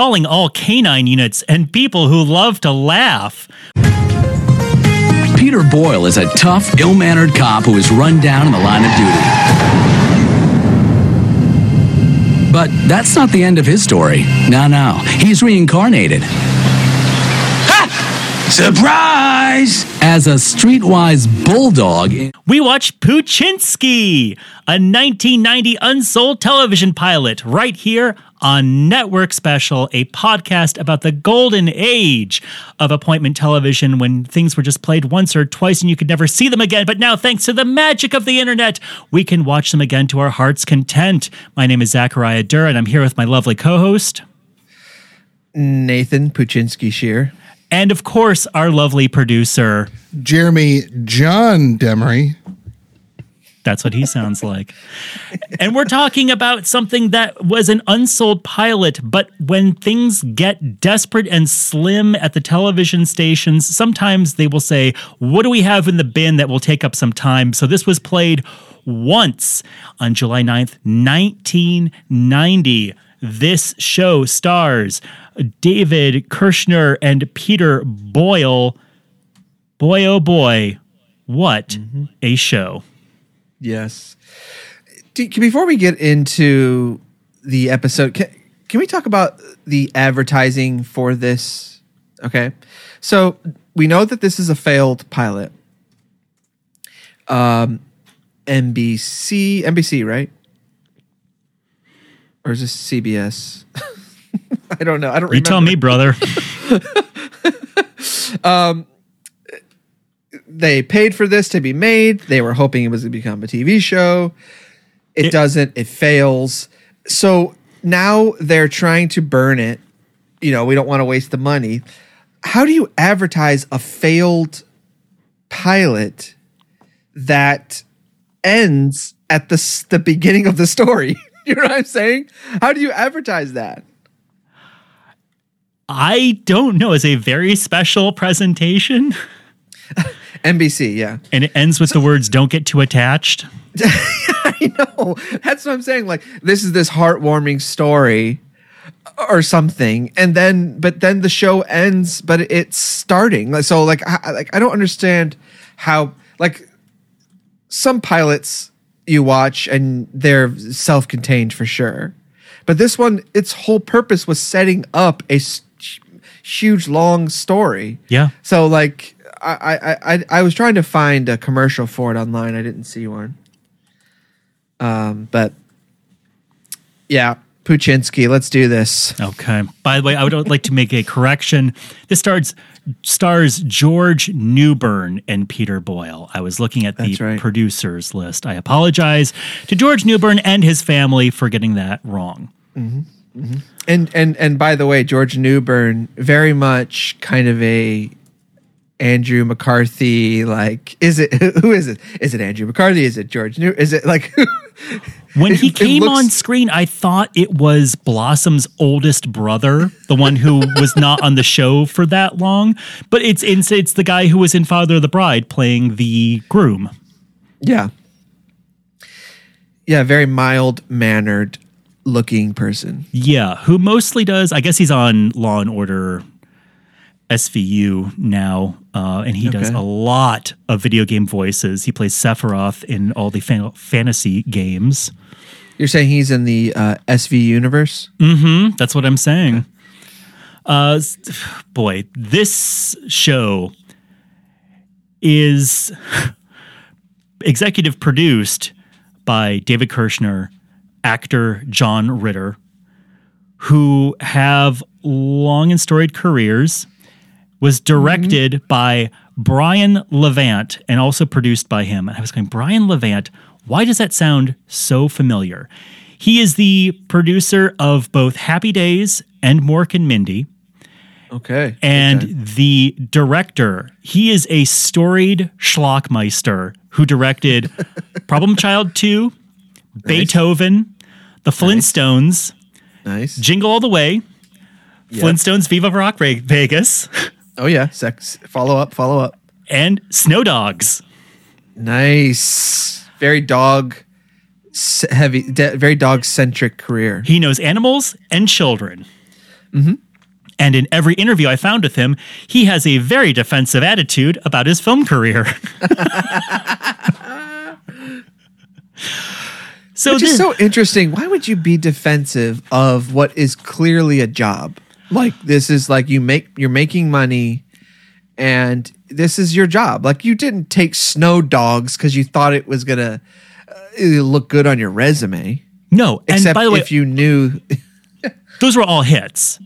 calling all canine units and people who love to laugh. Peter Boyle is a tough, ill mannered cop who is run down in the line of duty. But that's not the end of his story. No, no. He's reincarnated. Surprise! As a streetwise bulldog. We watch Poochinski, a 1990 unsold television pilot, right here on Network Special, a podcast about the golden age of appointment television when things were just played once or twice and you could never see them again. But now, thanks to the magic of the internet, we can watch them again to our heart's content. My name is Zachariah Durr, and I'm here with my lovely co host. Nathan Poochinski Shear. And of course, our lovely producer, Jeremy John Demery. That's what he sounds like. and we're talking about something that was an unsold pilot, but when things get desperate and slim at the television stations, sometimes they will say, What do we have in the bin that will take up some time? So this was played once on July 9th, 1990. This show stars David Kirschner and Peter Boyle. Boy, oh boy, what mm-hmm. a show! Yes. Before we get into the episode, can, can we talk about the advertising for this? Okay. So we know that this is a failed pilot. Um, NBC, NBC, right? Or is this CBS? I don't know. I don't. You tell me, brother. um, they paid for this to be made. They were hoping it was going to become a TV show. It, it doesn't. It fails. So now they're trying to burn it. You know, we don't want to waste the money. How do you advertise a failed pilot that ends at the the beginning of the story? you know what I'm saying? How do you advertise that? I don't know. It's a very special presentation. NBC, yeah. And it ends with so, the words "Don't get too attached." I know. That's what I'm saying. Like this is this heartwarming story or something, and then but then the show ends, but it's starting. So, like I, like I don't understand how like some pilots you watch and they're self-contained for sure, but this one, its whole purpose was setting up a huge long story. Yeah. So like I, I, I, I was trying to find a commercial for it online. I didn't see one. Um, but yeah, Poochinski, let's do this. Okay. By the way, I would like to make a correction. This stars stars George Newbern and Peter Boyle. I was looking at the right. producers list. I apologize to George Newbern and his family for getting that wrong. Mm-hmm. Mm-hmm. And and and by the way, George Newbern, very much kind of a Andrew McCarthy. Like, is it who is it? Is it Andrew McCarthy? Is it George New? Is it like? when he came looks, on screen, I thought it was Blossom's oldest brother, the one who was not on the show for that long. But it's it's, it's the guy who was in Father of the Bride playing the groom. Yeah. Yeah, very mild mannered looking person. Yeah, who mostly does. I guess he's on Law and Order SVU now, uh, and he okay. does a lot of video game voices. He plays Sephiroth in all the fan- fantasy games. You're saying he's in the uh, SV universe? Mm-hmm. That's what I'm saying. Okay. Uh, boy, this show is executive produced by David Kirschner, actor John Ritter, who have long and storied careers was directed mm-hmm. by Brian Levant and also produced by him. And I was going, Brian Levant, why does that sound so familiar? He is the producer of both Happy Days and Mork and Mindy. Okay. And okay. the director, he is a storied schlockmeister who directed Problem Child 2, nice. Beethoven, The Flintstones, nice. Jingle All the Way, yep. Flintstones Viva Rock Vegas. Oh yeah, sex. Follow up. Follow up. And snow dogs. Nice. Very dog heavy. De- very dog centric career. He knows animals and children. Mm-hmm. And in every interview I found with him, he has a very defensive attitude about his film career. so Which is so interesting. Why would you be defensive of what is clearly a job? Like this is like you make you're making money and this is your job. Like you didn't take snow dogs cuz you thought it was going to uh, look good on your resume. no, and by the way, if you knew those were all hits.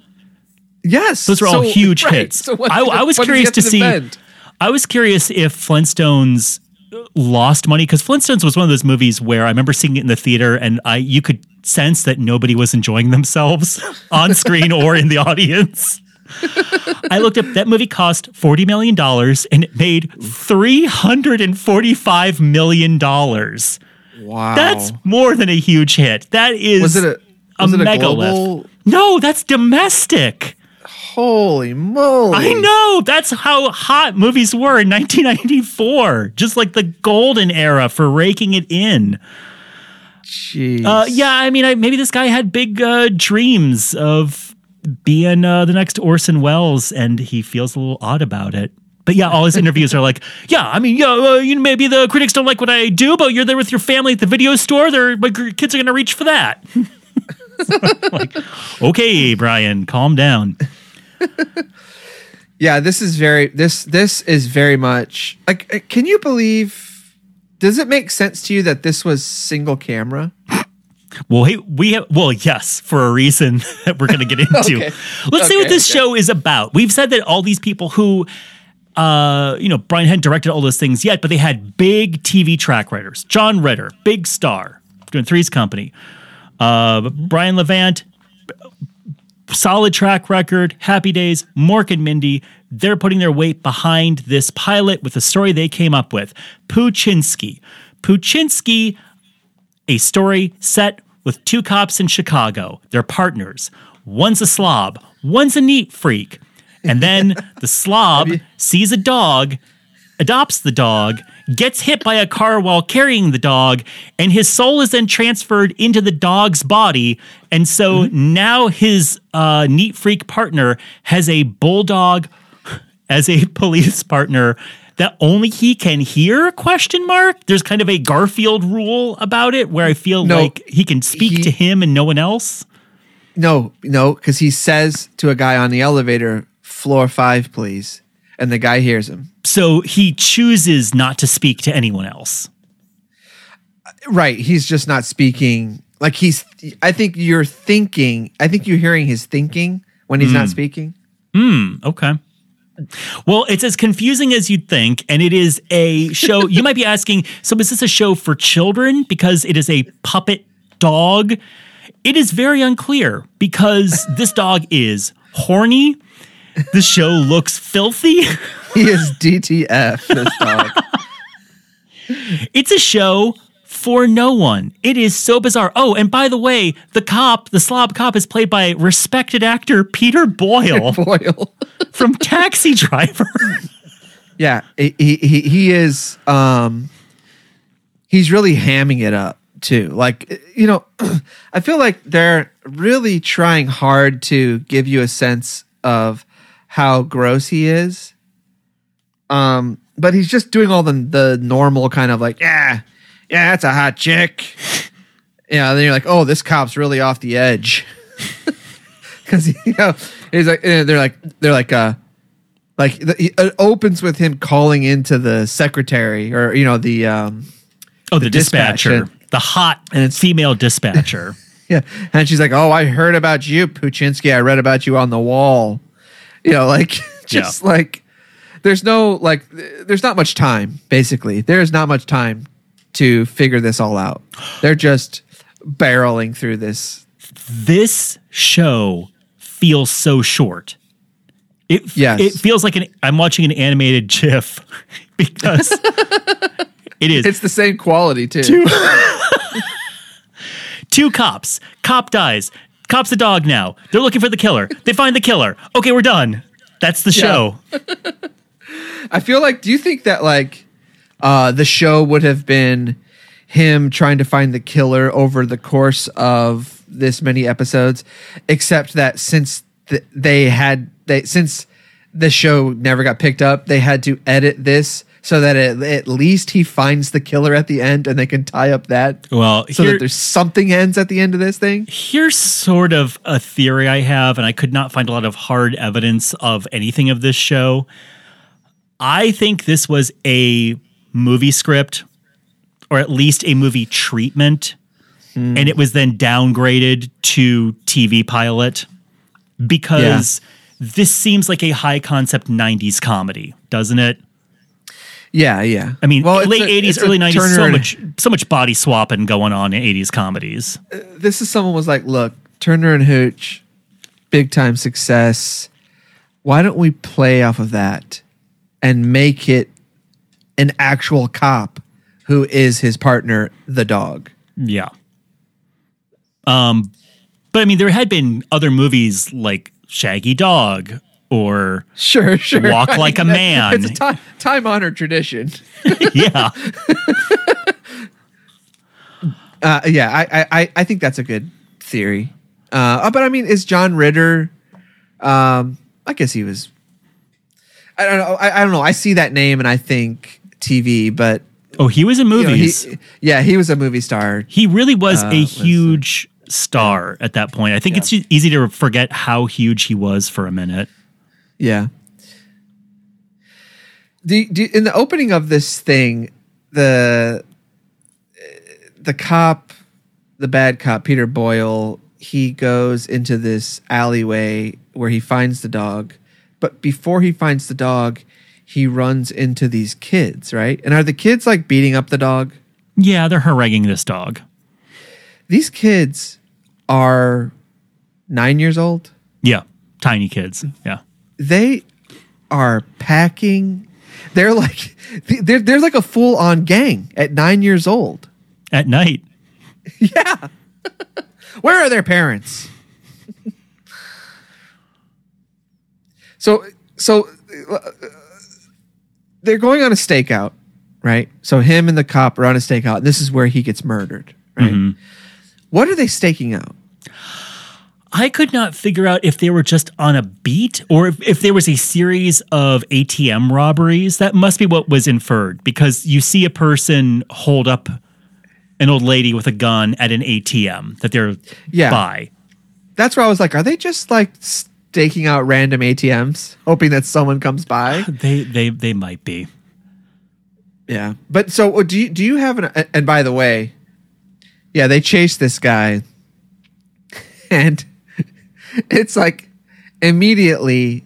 Yes. Those were all huge right. hits. So I, I was curious to, see. I was curious if Flintstones lost money because Flintstones was one of those movies where I remember seeing it in the theater and I you could sense that nobody was enjoying themselves on screen or in the audience. I looked up that movie cost forty million dollars and it made three hundred and forty-five million dollars. Wow. That's more than a huge hit. That is Was it a a it a mega global? lift. No, that's domestic. Holy moly. I know. That's how hot movies were in 1994. Just like the golden era for raking it in. Jeez. Uh, yeah, I mean, I, maybe this guy had big uh, dreams of being uh, the next Orson Welles, and he feels a little odd about it. But yeah, all his interviews are like, yeah, I mean, yeah, uh, you know, maybe the critics don't like what I do, but you're there with your family at the video store. They're, kids are going to reach for that. like, okay, Brian, calm down. yeah, this is very this this is very much like uh, can you believe does it make sense to you that this was single camera? Well, hey, we have, well, yes, for a reason that we're going to get into. Okay. Let's see what this okay. show is about. We've said that all these people who, uh, you know, Brian hadn't directed all those things yet, but they had big TV track writers. John Ritter, big star, doing Three's Company. Uh, Brian Levant, solid track record. Happy Days, Mork and Mindy. They're putting their weight behind this pilot with a story they came up with. Poochinski. Poochinski a story set with two cops in Chicago. They're partners. One's a slob, one's a neat freak. And then the slob sees a dog, adopts the dog, gets hit by a car while carrying the dog, and his soul is then transferred into the dog's body. And so now his uh, neat freak partner has a bulldog as a police partner that only he can hear question mark? There's kind of a garfield rule about it where i feel No, like he can speak he- to him and no one else? No, no, because he says to a guy on the elevator, "Floor five, please," and the guy hears him. so he chooses not to speak to anyone else Right, he's just not speaking. Like he's. I think you're thinking. I think you're hearing his thinking when he's not speaking. Hmm. Okay well it's as confusing as you'd think and it is a show you might be asking so is this a show for children because it is a puppet dog it is very unclear because this dog is horny the show looks filthy He is DTF. This dog. It's a show for no one. It is so bizarre. Oh, and by the way, the cop, the slob cop, is played by respected actor Peter Boyle Boyle. from Taxi Driver. Yeah, he, he he he is. Um, he's really hamming it up too. Like you know, I feel like they're really trying hard to give you a sense of how gross he is. Um, but he's just doing all the the normal kind of like, yeah, yeah, that's a hot chick. Yeah, then you're like, oh, this cop's really off the edge. Because you know, he's like, eh, they're like, they're like, uh, like the, it opens with him calling into the secretary or you know the um Oh, the, dispatch, dispatcher, and- the hot and it's- female dispatcher. yeah and she's like oh i heard about you poochinski i read about you on the wall you know like just like there's no like there's not much time basically there's not much time to figure this all out they're just barreling through this this show feels so short. It Yes. it feels like an I'm watching an animated GIF because it is it's the same quality too Two cops. Cop dies. Cop's a dog now. They're looking for the killer. They find the killer. Okay, we're done. That's the show. I feel like do you think that like uh the show would have been him trying to find the killer over the course of this many episodes except that since th- they had they since the show never got picked up, they had to edit this so that at, at least he finds the killer at the end and they can tie up that Well, so here- that there's something ends at the end of this thing. Here's sort of a theory I have, and I could not find a lot of hard evidence of anything of this show. I think this was a movie script, or at least a movie treatment, hmm. and it was then downgraded to TV pilot because this seems like a high concept 90s comedy, doesn't it? Yeah, yeah. I mean, it's late a- 80s, early 90s, Turner so much so much body swapping going on in 80s comedies. This is someone was like, look, Turner and Hooch, big time success. Why don't we play off of that and make it an actual cop who is his partner, the dog? Yeah. Um, but I mean, there had been other movies like Shaggy Dog or Sure, sure. Walk Like a Man. It's a time honored tradition. yeah, Uh, yeah, I, I- I, think that's a good theory. Uh, but I mean, is John Ritter? Um, I guess he was. I don't know. I, I don't know. I see that name and I think TV, but oh, he was in you know, he, yeah, he was a movie star. he really was Uh, a huge star at that point. I think it's e- easy to forget how huge he was for a minute. Yeah. Do, do, in the opening of this thing, the the cop, the bad cop, Peter Boyle, he goes into this alleyway where he finds the dog. But before he finds the dog, he runs into these kids, right? And are the kids like beating up the dog? Yeah, they're haranguing this dog. These kids are nine years old. Yeah, tiny kids. Yeah. They are packing. They're like they're they're like a full on gang at nine years old. At night. Yeah. Where are their parents? so so uh, they're going on a stakeout, right? So him and the cop are on a stakeout. And this is where he gets murdered, right? What are they staking out? I could not figure out if they were just on a beat or if, if there was a series of ATM robberies. That must be what was inferred because you see a person hold up an old lady with a gun at an ATM that they're Yeah. by. That's where I was like, are they just like staking out random ATMs, hoping that someone comes by? They they they might be. Yeah, but so uh, do you do you have an? And by the way, yeah, they chase this guy, and it's like immediately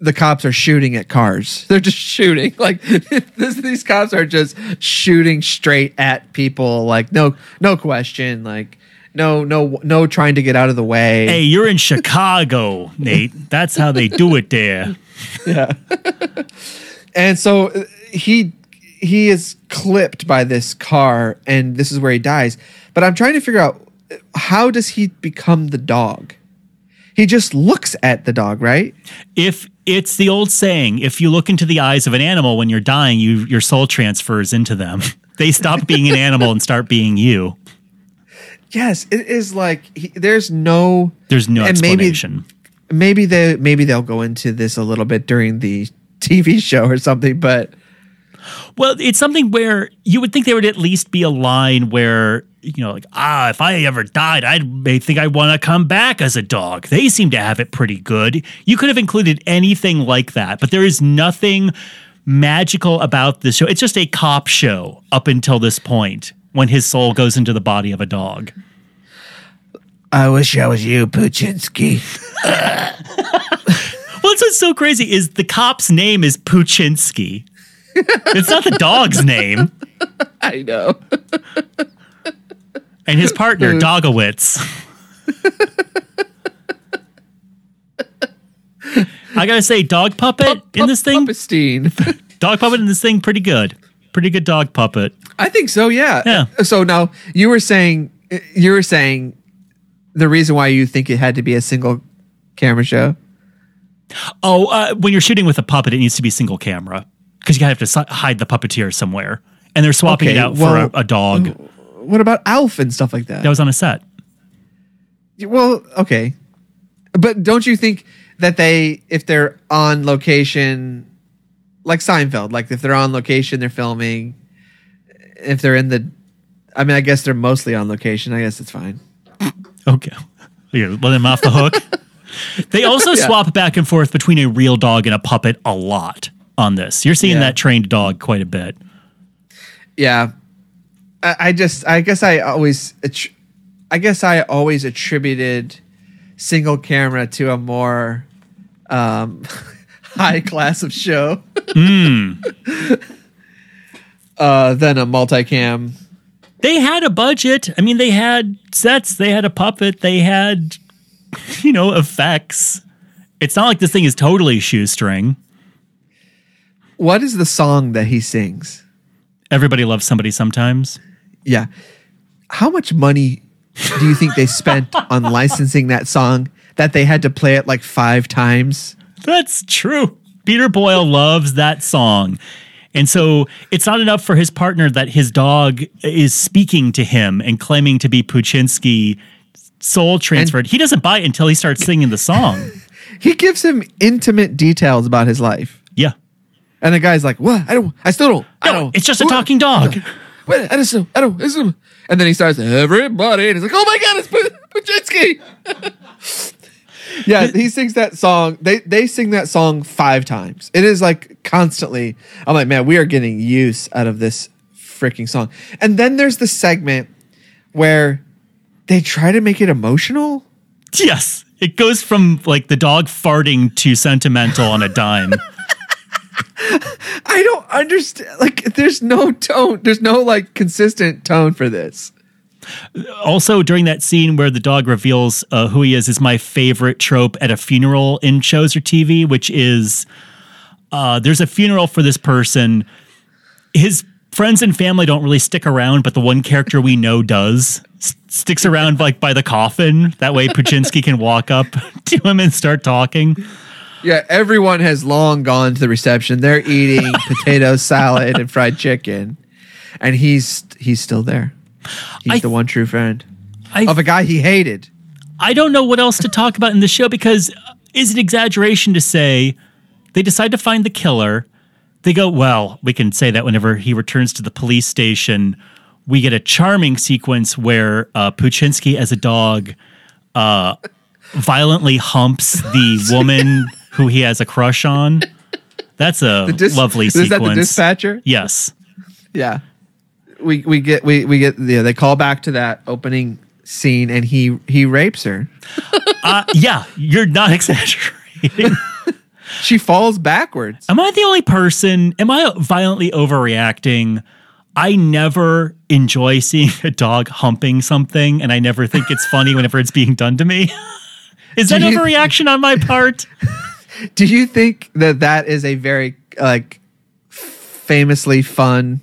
the cops are shooting at cars. They're just shooting like this, these cops are just shooting straight at people. Like no no question. Like no no no trying to get out of the way. Hey, you're in Chicago, Nate. That's how they do it there. Yeah. and so uh, he he is clipped by this car and this is where he dies but i'm trying to figure out uh, how does he become the dog he just looks at the dog right If it's the old saying, if you look into the eyes of an animal when you're dying, you your soul transfers into them. They stop being an animal and start being you. yes it is like he, there's no There's no and maybe- explanation. maybe they maybe they'll go into this a little bit during the tv show or something but Well, it's something where you would think there would at least be a line where, you know, like, ah, if I ever died, I may think I want to come back as a dog. They seem to have it pretty good. You could have included anything like that, but there is nothing magical about this show. It's just a cop show up until this point when his soul goes into the body of a dog. i wish i was you poochinski Well, what's so crazy is the cop's name is Poochinski. it's not the dog's name. i know And his partner, mm. Dogowitz. I gotta say, dog puppet in this thing, Puppestein. dog puppet in this thing, pretty good. Pretty good dog puppet. I think so. Yeah. Yeah. Uh, so now you were saying uh, you were saying the reason why you think it had to be a single camera show. Oh, uh, when you're shooting with a puppet, it needs to be single camera because you have to hide the puppeteer somewhere, and they're swapping Okay, it out well- for a, a dog mm, What about Alf and stuff like that? that was on a set. well, okay. But don't you think that they, if they're on location, like Seinfeld, like if they're on location, they're filming. If they're in the, I mean, I guess they're mostly on location. I guess it's fine. Okay. Here, let him off the hook. they also Yeah. swap back and forth between a real dog and a puppet a lot on this. You're seeing Yeah. that trained dog quite a bit. Yeah, I, just, I guess I always, I guess I always attributed single camera to a more um, high class of show uh, than a multicam. They had a budget. I mean, they had sets, they had a puppet, they had, you know, effects. It's not like this thing is totally shoestring. What is the song that he sings? Everybody loves somebody sometimes. Yeah. How much money do you think they spent on licensing that song that they had to play it like five times? That's true. Peter Boyle loves that song. And so it's not enough for his partner that his dog is speaking to him and claiming to be Poochinski soul transferred. he doesn't buy it until he starts singing the song. He gives him intimate details about his life. yeah. And the guy's like, "What? I don't. I still don't. I don't. it's just a talking dog. What? I just. I and then he starts everybody, and he's like, "Oh my god, it's Pu- Poochinski." yeah, he sings that song. They they sing that song five times. It is like constantly. I'm like, man, we are getting use out of this freaking song. And then there's the segment where they try to make it emotional. Yes. It goes from like the dog farting to sentimental on a dime. I don't understand. Like, there's no tone. There's no like consistent tone for this. also during that scene where the dog reveals uh, who he is is my favorite trope at a funeral in shows or tv which is uh, there's a funeral for this person his friends and family don't really stick around but the one character we know does sticks around like by the coffin that way Poochinski can walk up to him and start talking Yeah, everyone has long gone to the reception. They're eating potato salad and fried chicken, and he's he's still there. He's I- the one true friend I, of a guy he hated. I don't know what else to talk about in the show because uh, is it exaggeration to say they decide to find the killer? They go, well, we can say that whenever he returns to the police station, we get a charming sequence where uh, Poochinski, as a dog, uh, violently humps the woman who he has a crush on. That's a Dis- lovely is sequence. that the dispatcher? Yes. Yeah, we we get we we get yeah. They call back to that opening scene, and he he rapes her. Uh, yeah, you're not exaggerating. She falls backwards. Am I the only person? Am I violently overreacting? I never enjoy seeing a dog humping something, and I never think it's funny whenever it's being done to me. Is that overreaction on my part? Do you think that that is a very like famously fun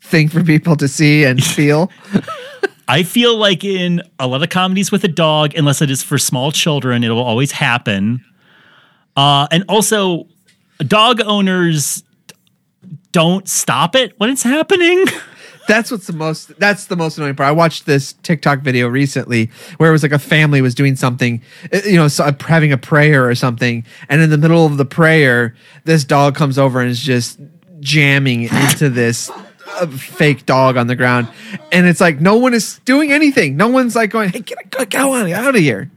thing for people to see and feel? I feel like in a lot of comedies with a dog, unless it is for small children, it will always happen. Uh, and also, dog owners don't stop it when it's happening. That's what's the most. That's the most annoying part. I watched this TikTok video recently where it was like a family was doing something, uh, you know, so, having a prayer or something, and in the middle of the prayer, this dog comes over and is just jamming into this uh, fake dog on the ground, and it's like no one is doing anything. No one's like going, "Hey, get, get, get on out of here."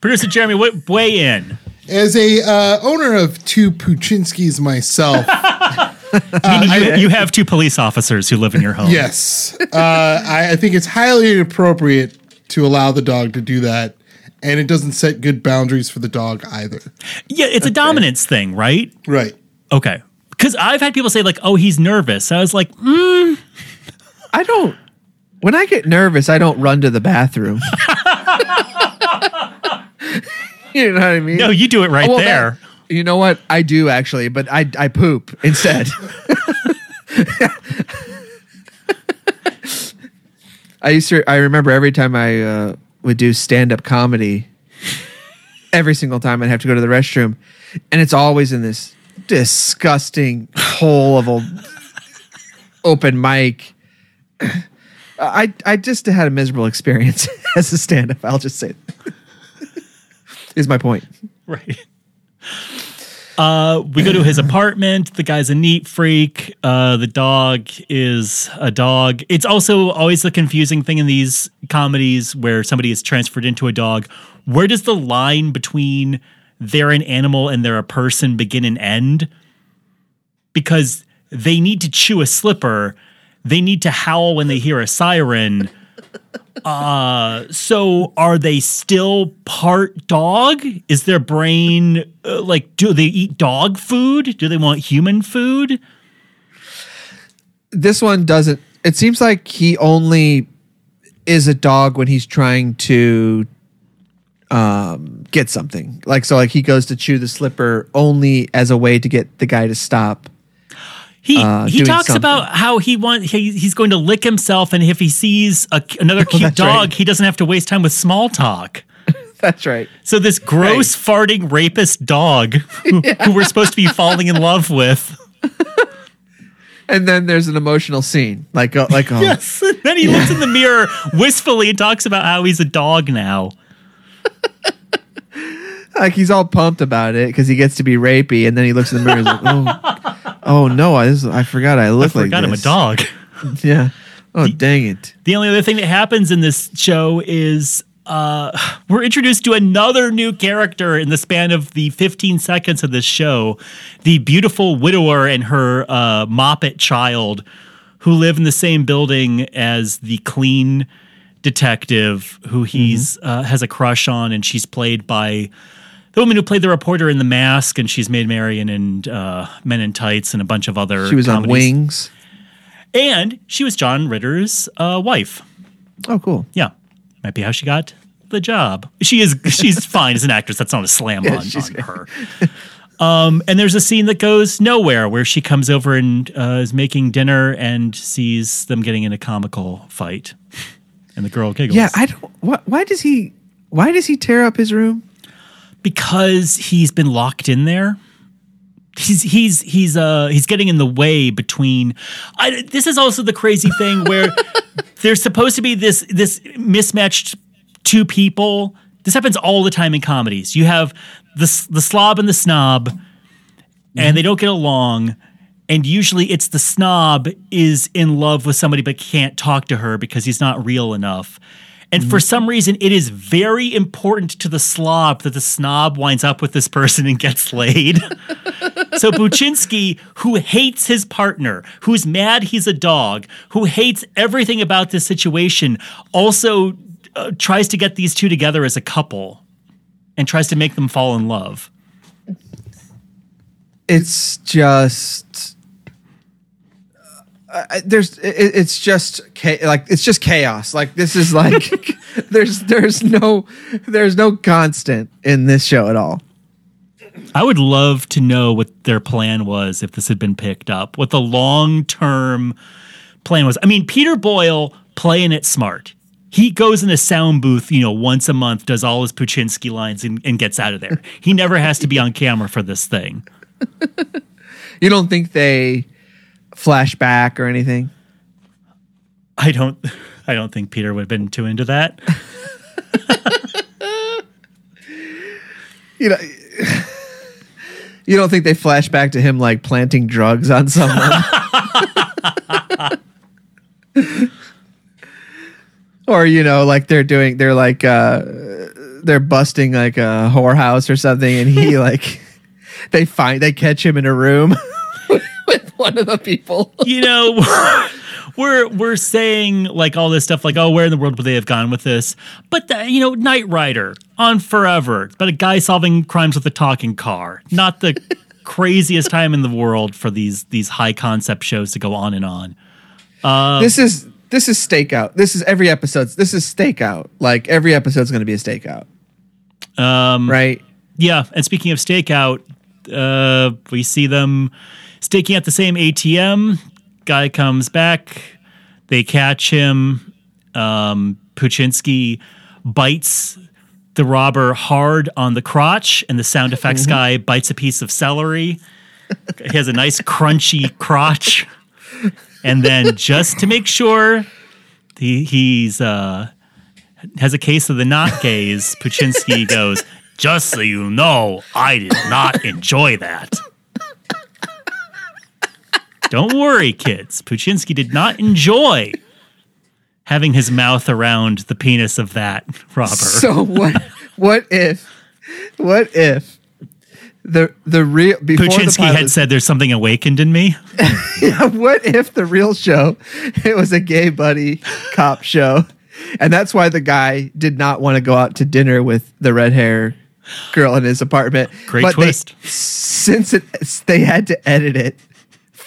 Producer Jeremy, wa- weigh in. As a uh, owner of two Poochinskis myself, you, you have two police officers who live in your home. yes, uh, I, I think it's highly inappropriate to allow the dog to do that, and it doesn't set good boundaries for the dog either. Yeah, it's a dominance thing, right? Right. Okay. Because I've had people say, like, oh, he's nervous. I was like, mm, I don't. When I get nervous, I don't run to the bathroom. you know what I mean? no, you do it right well, there. that- you know what? I do actually, but I I poop instead. I used to. I remember every time I uh, would do stand up comedy. Every single time I'd have to go to the restroom, and it's always in this disgusting hole of a open mic. I I just had a miserable experience as a stand-up. I'll just say, is my point. Right. Uh, we go to his apartment. The guy's a neat freak. Uh, the dog is a dog. It's also always the confusing thing in these comedies where somebody is transferred into a dog. Where does the line between they're an animal and they're a person begin and end? Because they need to chew a slipper, they need to howl when they hear a siren. Uh, so are they still part dog? Is their brain uh, like do they eat dog food? Do they want human food? This one doesn't. It seems like he only is a dog when he's trying to um, get something. Like so, like he goes to chew the slipper only as a way to get the guy to stop. He Uh, he talks something. about how he want he, he's going to lick himself, and if he sees a, another cute Oh, dog, right. he doesn't have to waste time with small talk. That's right. So this gross farting rapist dog who, who we're supposed to be falling in love with. And then there's an emotional scene, like uh, like oh, Yes. then he looks in the mirror wistfully and talks about how he's a dog now. like he's all pumped about it because he gets to be rapey, and then he looks in the mirror and like, oh, oh no, I, this, I forgot I look like I Forgot I'm a dog. Yeah. Oh dang it. The only other thing that happens in this show is uh, we're introduced to another new character in the span of the 15 seconds of this show. The beautiful widower and her uh, moppet child who live in the same building as the clean detective who he's uh, has a crush on, and she's played by the woman who played the reporter in The Mask, and she's Maid Marian and uh, Men in Tights and a bunch of other. She was on comedies. Wings. and she was John Ritter's uh, wife. Oh, cool. Yeah, might be how she got the job. She is she's fine as an actress. That's not a slam on, she's- on her. Um, and there's a scene that goes nowhere where she comes over and uh, is making dinner and sees them getting in a comical fight, and the girl giggles. Yeah, I don't. Why does he? Why does he tear up his room? Because he's been locked in there. He's he's he's uh he's getting in the way between. I, this is also the crazy thing where there's supposed to be this this mismatched two people. This happens all the time in comedies. You have the the slob and the snob, and they don't get along. And usually, it's the snob is in love with somebody but can't talk to her because he's not real enough. And for some reason, it is very important to the slob that the snob winds up with this person and gets laid. so Poochinski, who hates his partner, who's mad he's a dog, who hates everything about this situation, also uh, tries to get these two together as a couple and tries to make them fall in love. It's just. Uh, there's it, it's just like it's just chaos like this is like there's there's no there's no constant in this show at all I would love to know what their plan was if this had been picked up, what the long term plan was. I mean, Peter Boyle playing it smart. He goes in a sound booth, you know, once a month, does all his Poochinski lines and, and gets out of there. He never has to be on camera for this thing. you don't think they flash back or anything? I don't I don't think Peter would have been too into that. you know you don't think they flash back to him like planting drugs on someone? Or you know like they're doing they're like uh they're busting like a whorehouse or something and he like they find they catch him in a room one of the people you know, we're we're saying like all this stuff, like oh, where in the world would they have gone with this? But the, you know, Knight Rider on Forever, it's about a guy solving crimes with a talking car. Not the craziest time in the world for these these high concept shows to go on and on. this is this is stakeout this is every episode this is stakeout like every episode's going to be a stakeout Um, right Yeah, and speaking of stakeout, uh, we see them staking at the same ATM. Guy comes back, they catch him. Um, Poochinski bites the robber hard on the crotch, and the sound effects guy bites a piece of celery. he has a nice crunchy crotch. And then just to make sure he he's uh has a case of the not gays. Poochinski goes, just so you know, I did not enjoy that. Don't worry, kids. Poochinski did not enjoy having his mouth around the penis of that robber. So what? What if? What if the the real before Poochinski pilot, had said, "There's something awakened in me." what if the real show it was a gay buddy cop show, and that's why the guy did not want to go out to dinner with the red hair girl in his apartment. Great But they- twist. since it they had to edit it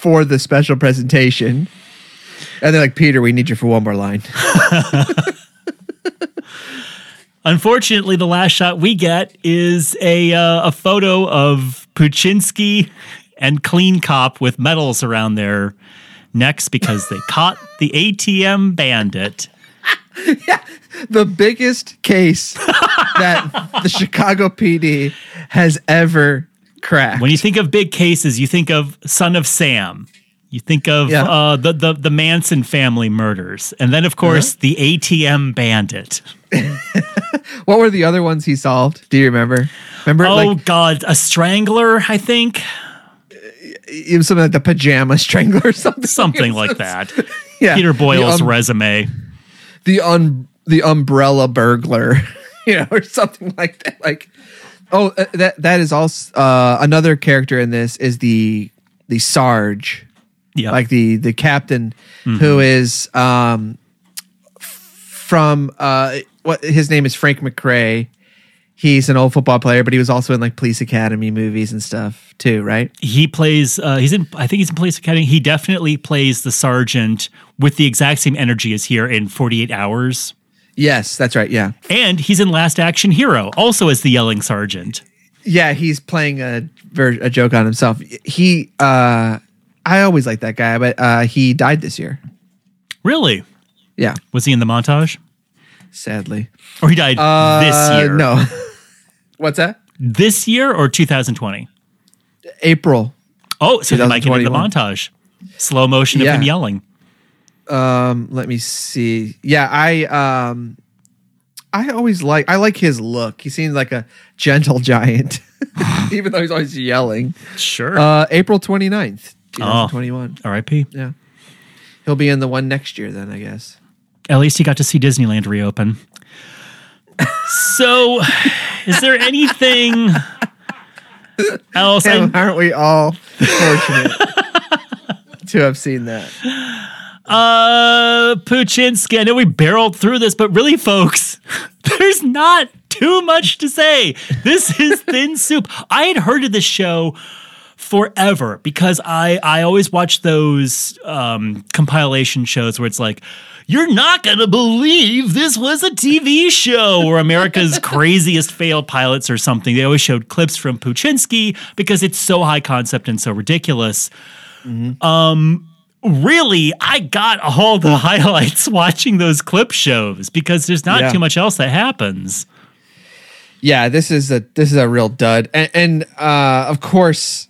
for the special presentation, and they're like, Peter, we need you for one more line. Unfortunately, the last shot we get is a uh, a photo of Poochinski and Clean Cop with medals around their necks because they caught the ATM bandit. yeah, the biggest case that the Chicago PD has ever cracked. When you think of big cases, you think of Son of Sam. You think of Yeah. uh, the, the the Manson family murders, and then of course the ATM bandit. what were the other ones he solved? Do you remember? Remember, Oh like God, a strangler, I think, it was something like the pajama strangler or something. something like that. Yeah, Peter Boyle's the, um, resume. the un the umbrella burglar, you know, or something like that. Like, oh, uh, that that is also uh, another character in this is the the Sarge, Yeah, like the the captain who is um from uh what his name is Frank McRae. He's an old football player, but he was also in like police academy movies and stuff too, right? he plays. Uh, he's in. I think he's in Police Academy. He definitely plays the sergeant with the exact same energy as here in Forty Eight Hours, Yes, that's right. Yeah. and he's in Last Action Hero, also as the yelling sergeant. Yeah, he's playing a a joke on himself. He uh I always liked that guy, but uh he died this year. Really? Yeah, Was he in the montage, sadly. or he died this Uh, year? no. What's that? this year or 2020. April. Oh, so he might get in the montage. Slow motion of Yeah. him yelling. Um let me see. Yeah, I um I always like I like his look. He seems like a gentle giant. Even though he's always yelling. Sure. Uh April 29th, 2021. R.I.P. Yeah. He'll be in the one next year then, I guess. At least he got to see Disneyland reopen. so, is there anything else? I- Aren't we all fortunate to have seen that? Uh, Poochinski, I know we barreled through this, but really, folks, there's not too much to say. This is thin soup. I had heard of this show forever because I I always watch those um, compilation shows where it's like. You're not going to believe this was a TV show or America's craziest failed pilots or something. They always showed clips from Poochinski because it's so high concept and so ridiculous really, I got all the highlights watching those clip shows because there's not Yeah. too much else that happens. Yeah, this is a this is a real dud, and, and uh, of course,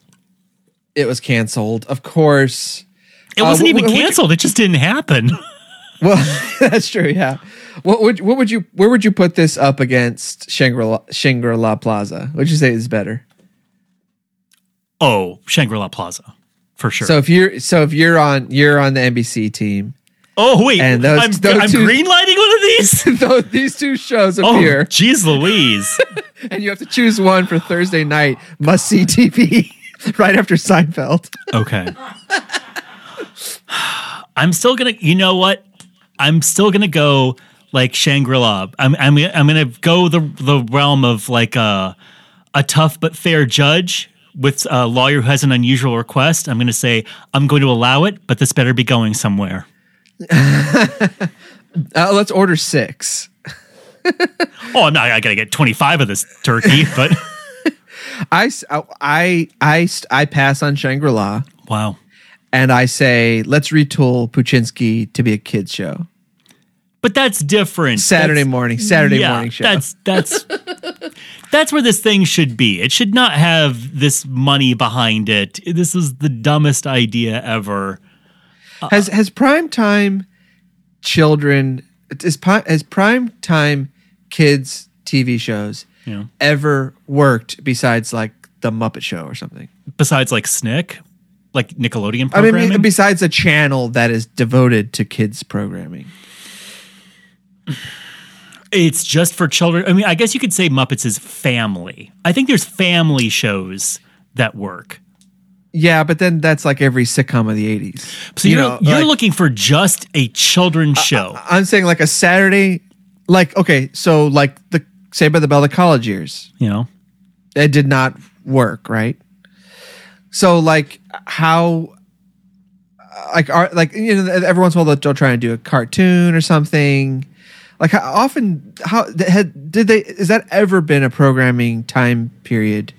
it was canceled. Of course, It Uh, wasn't wh- even canceled; it just didn't happen. well, that's true. Yeah, what would what would you where would you put this up against Shangri La Shangri La Plaza? Would you say is better? oh, Shangri La Plaza, for sure. So if you're so if you're on you're on the NBC team, oh wait, and those- I'm, those I'm two- greenlighting one of these. though these two shows Oh, appear, jeez, Louise. and you have to choose one for Thursday night must see TV right after Seinfeld. Okay. I'm still gonna. You know what? I'm still gonna go like Shangri La. I'm I'm I'm gonna go the the realm of like a a tough but fair judge with a lawyer who has an unusual request. I'm gonna say I'm going to allow it, but this better be going somewhere. Uh, let's order six. Oh, I'm. I gotta get 25 of this turkey, but I, I, I, I pass on Shangri La. wow. and I say, let's retool Poochinski to be a kids show. But that's different. Saturday That's- morning, Saturday yeah, morning show. That's that's that's where this thing should be. It should not have this money behind it. This is the dumbest idea ever. Uh, has has prime time children is has prime time kids TV shows Yeah. ever worked besides like the Muppet Show or something? Besides like Snick, like Nickelodeon I mean, besides a channel that is devoted to kids programming. It's just for children. I mean, I guess you could say Muppets is family. I think there's family shows that work. Yeah, but then that's like every sitcom of the '80s. So you're, know, you're like- looking for just a children's show. I'm saying like a Saturday, like okay, so like the Saved by the Bell, the college years. you know, it did not work, right? So like how like are like you know every once in a while they'll try and do a cartoon or something. Like how often how had did they is that ever been a programming time period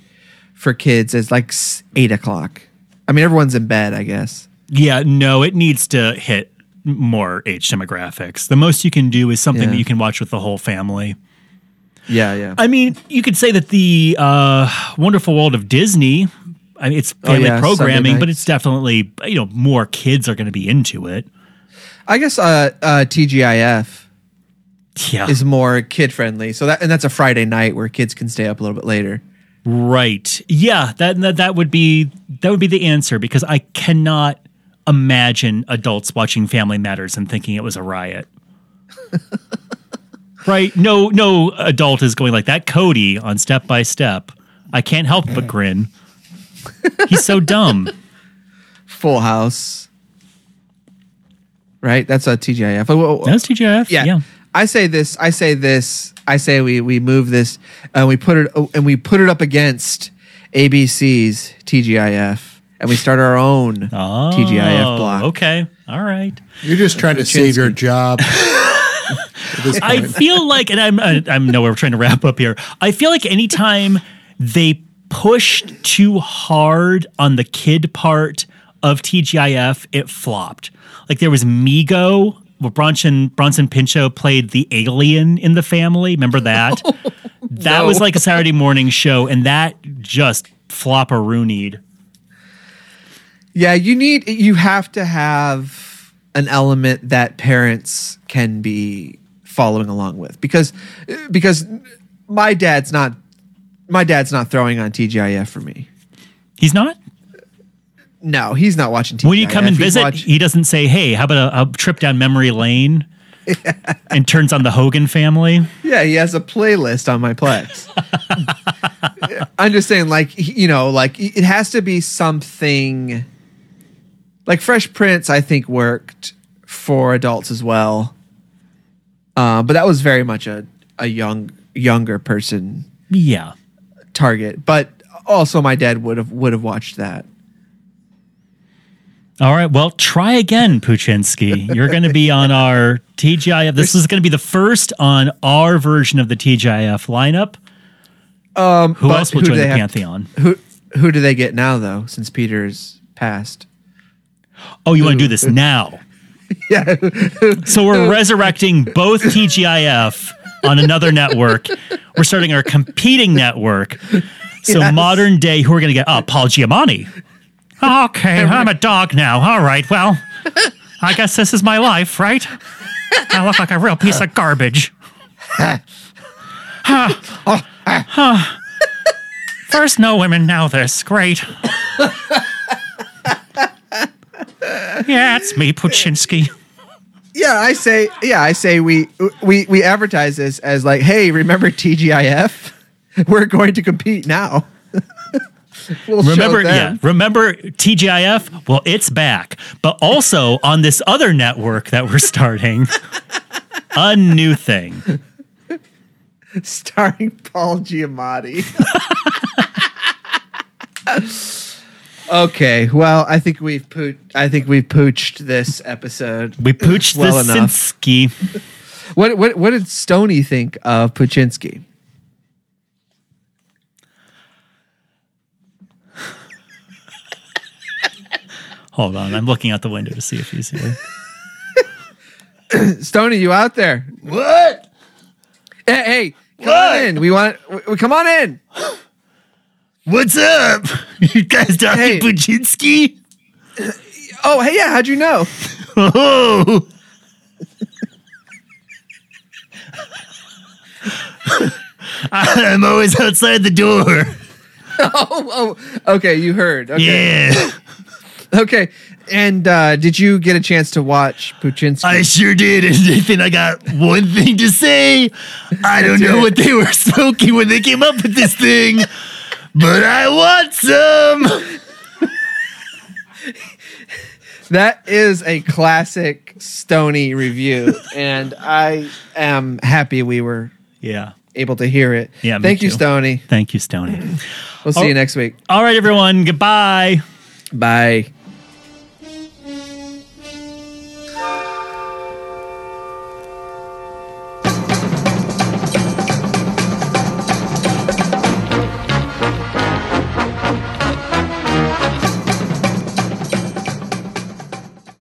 for kids as like eight o'clock? I mean everyone's in bed, I guess. yeah, no, it needs to hit more age demographics. The most you can do is something Yeah. that you can watch with the whole family. Yeah, yeah. I mean, you could say that the uh, Wonderful World of Disney. I mean, it's family yeah, programming, but it's definitely you know more kids are going to be into it. I guess uh, uh, TGIF Yeah, is more kid friendly. So that and that's a Friday night where kids can stay up a little bit later. Right. Yeah, that, that that would be that would be the answer because I cannot imagine adults watching Family Matters and thinking it was a riot. right? No no adult is going like that Cody on Step by Step. I can't help but grin. He's so dumb. Full House. Right? That's a TGIF. Oh, oh, oh. That's TGIF. yeah. yeah. I say this, I say this, I say we we move this and we put it and we put it up against ABC's TGIF and we start our own Oh, TGIF block. Okay. All right. You're just trying to save your job. I feel like, and I'm, I, I'm no, we're trying to wrap up here. I feel like anytime they pushed too hard on the kid part of TGIF, it flopped. Like there was Meego, where Bronson Bronson Pinchot played the alien in the family. Remember that? that No. was like a Saturday morning show, and that just flopperoonied. Yeah, you need you have to have an element that parents can be following along with because because my dad's not my dad's not throwing on TGIF for me. He's not. No, he's not watching TGIF. When you come and visit, watch- he doesn't say, "Hey, how about a, a trip down memory lane?" and turns on the Hogan family. yeah, he has a playlist on my Plex. I'm just saying, like you know, like it has to be something. Like Fresh Prince, I think worked for adults as well, uh, but that was very much a a young younger person Yeah. target. But also, my dad would have would have watched that. All right. Well, try again, Poochinski. You're going to be on our TGIF. This is going to be the first on our version of the TGIF lineup. Um, who else will who join the Pantheon? Who who do they get now though? Since Peter's passed. Oh, you want to do this now? Yeah. So we're resurrecting both TGIF on another network. We're starting our competing network. So Yes. modern day, who are going to get? Oh, Paul Giamatti. Okay, I'm a dog now. All right, well, I guess this is my life, right? I look like a real piece of garbage. Huh. Huh. First no women, now this. Great. Yeah, it's me, Poochinski. Yeah, I say yeah, I say we we we advertise this as like, hey, remember TGIF? We're going to compete now. we'll Remember, yeah, remember TGIF? Well, it's back, but also on this other network that we're starting, a new thing. starring Paul Giamatti. okay, well, I think we've pooched, I think we've pooched this episode. We pooched well the enough. Sinsky. What what what did Stony think of Poochinski? Hold on, I'm looking out the window to see if he's here. Stony, you out there? What? Hey, hey come what? on in. We want. We, come on in. What's up? You guys talking hey. Poochinski? Oh, hey, yeah. How'd you know? Oh. I'm always outside the door. oh, oh, okay. You heard. Okay. Yeah. Okay. And uh, did you get a chance to watch Poochinski? I sure did. And Nathan, I got one thing to say. I don't know what they were smoking when they came up with this thing, but I want some. that is a classic Stony review, and I am happy we were Yeah. able to hear it. Yeah, Thank you, too. Stony. Thank you, Stony. We'll see Oh. you next week. All right, everyone. Goodbye. Bye.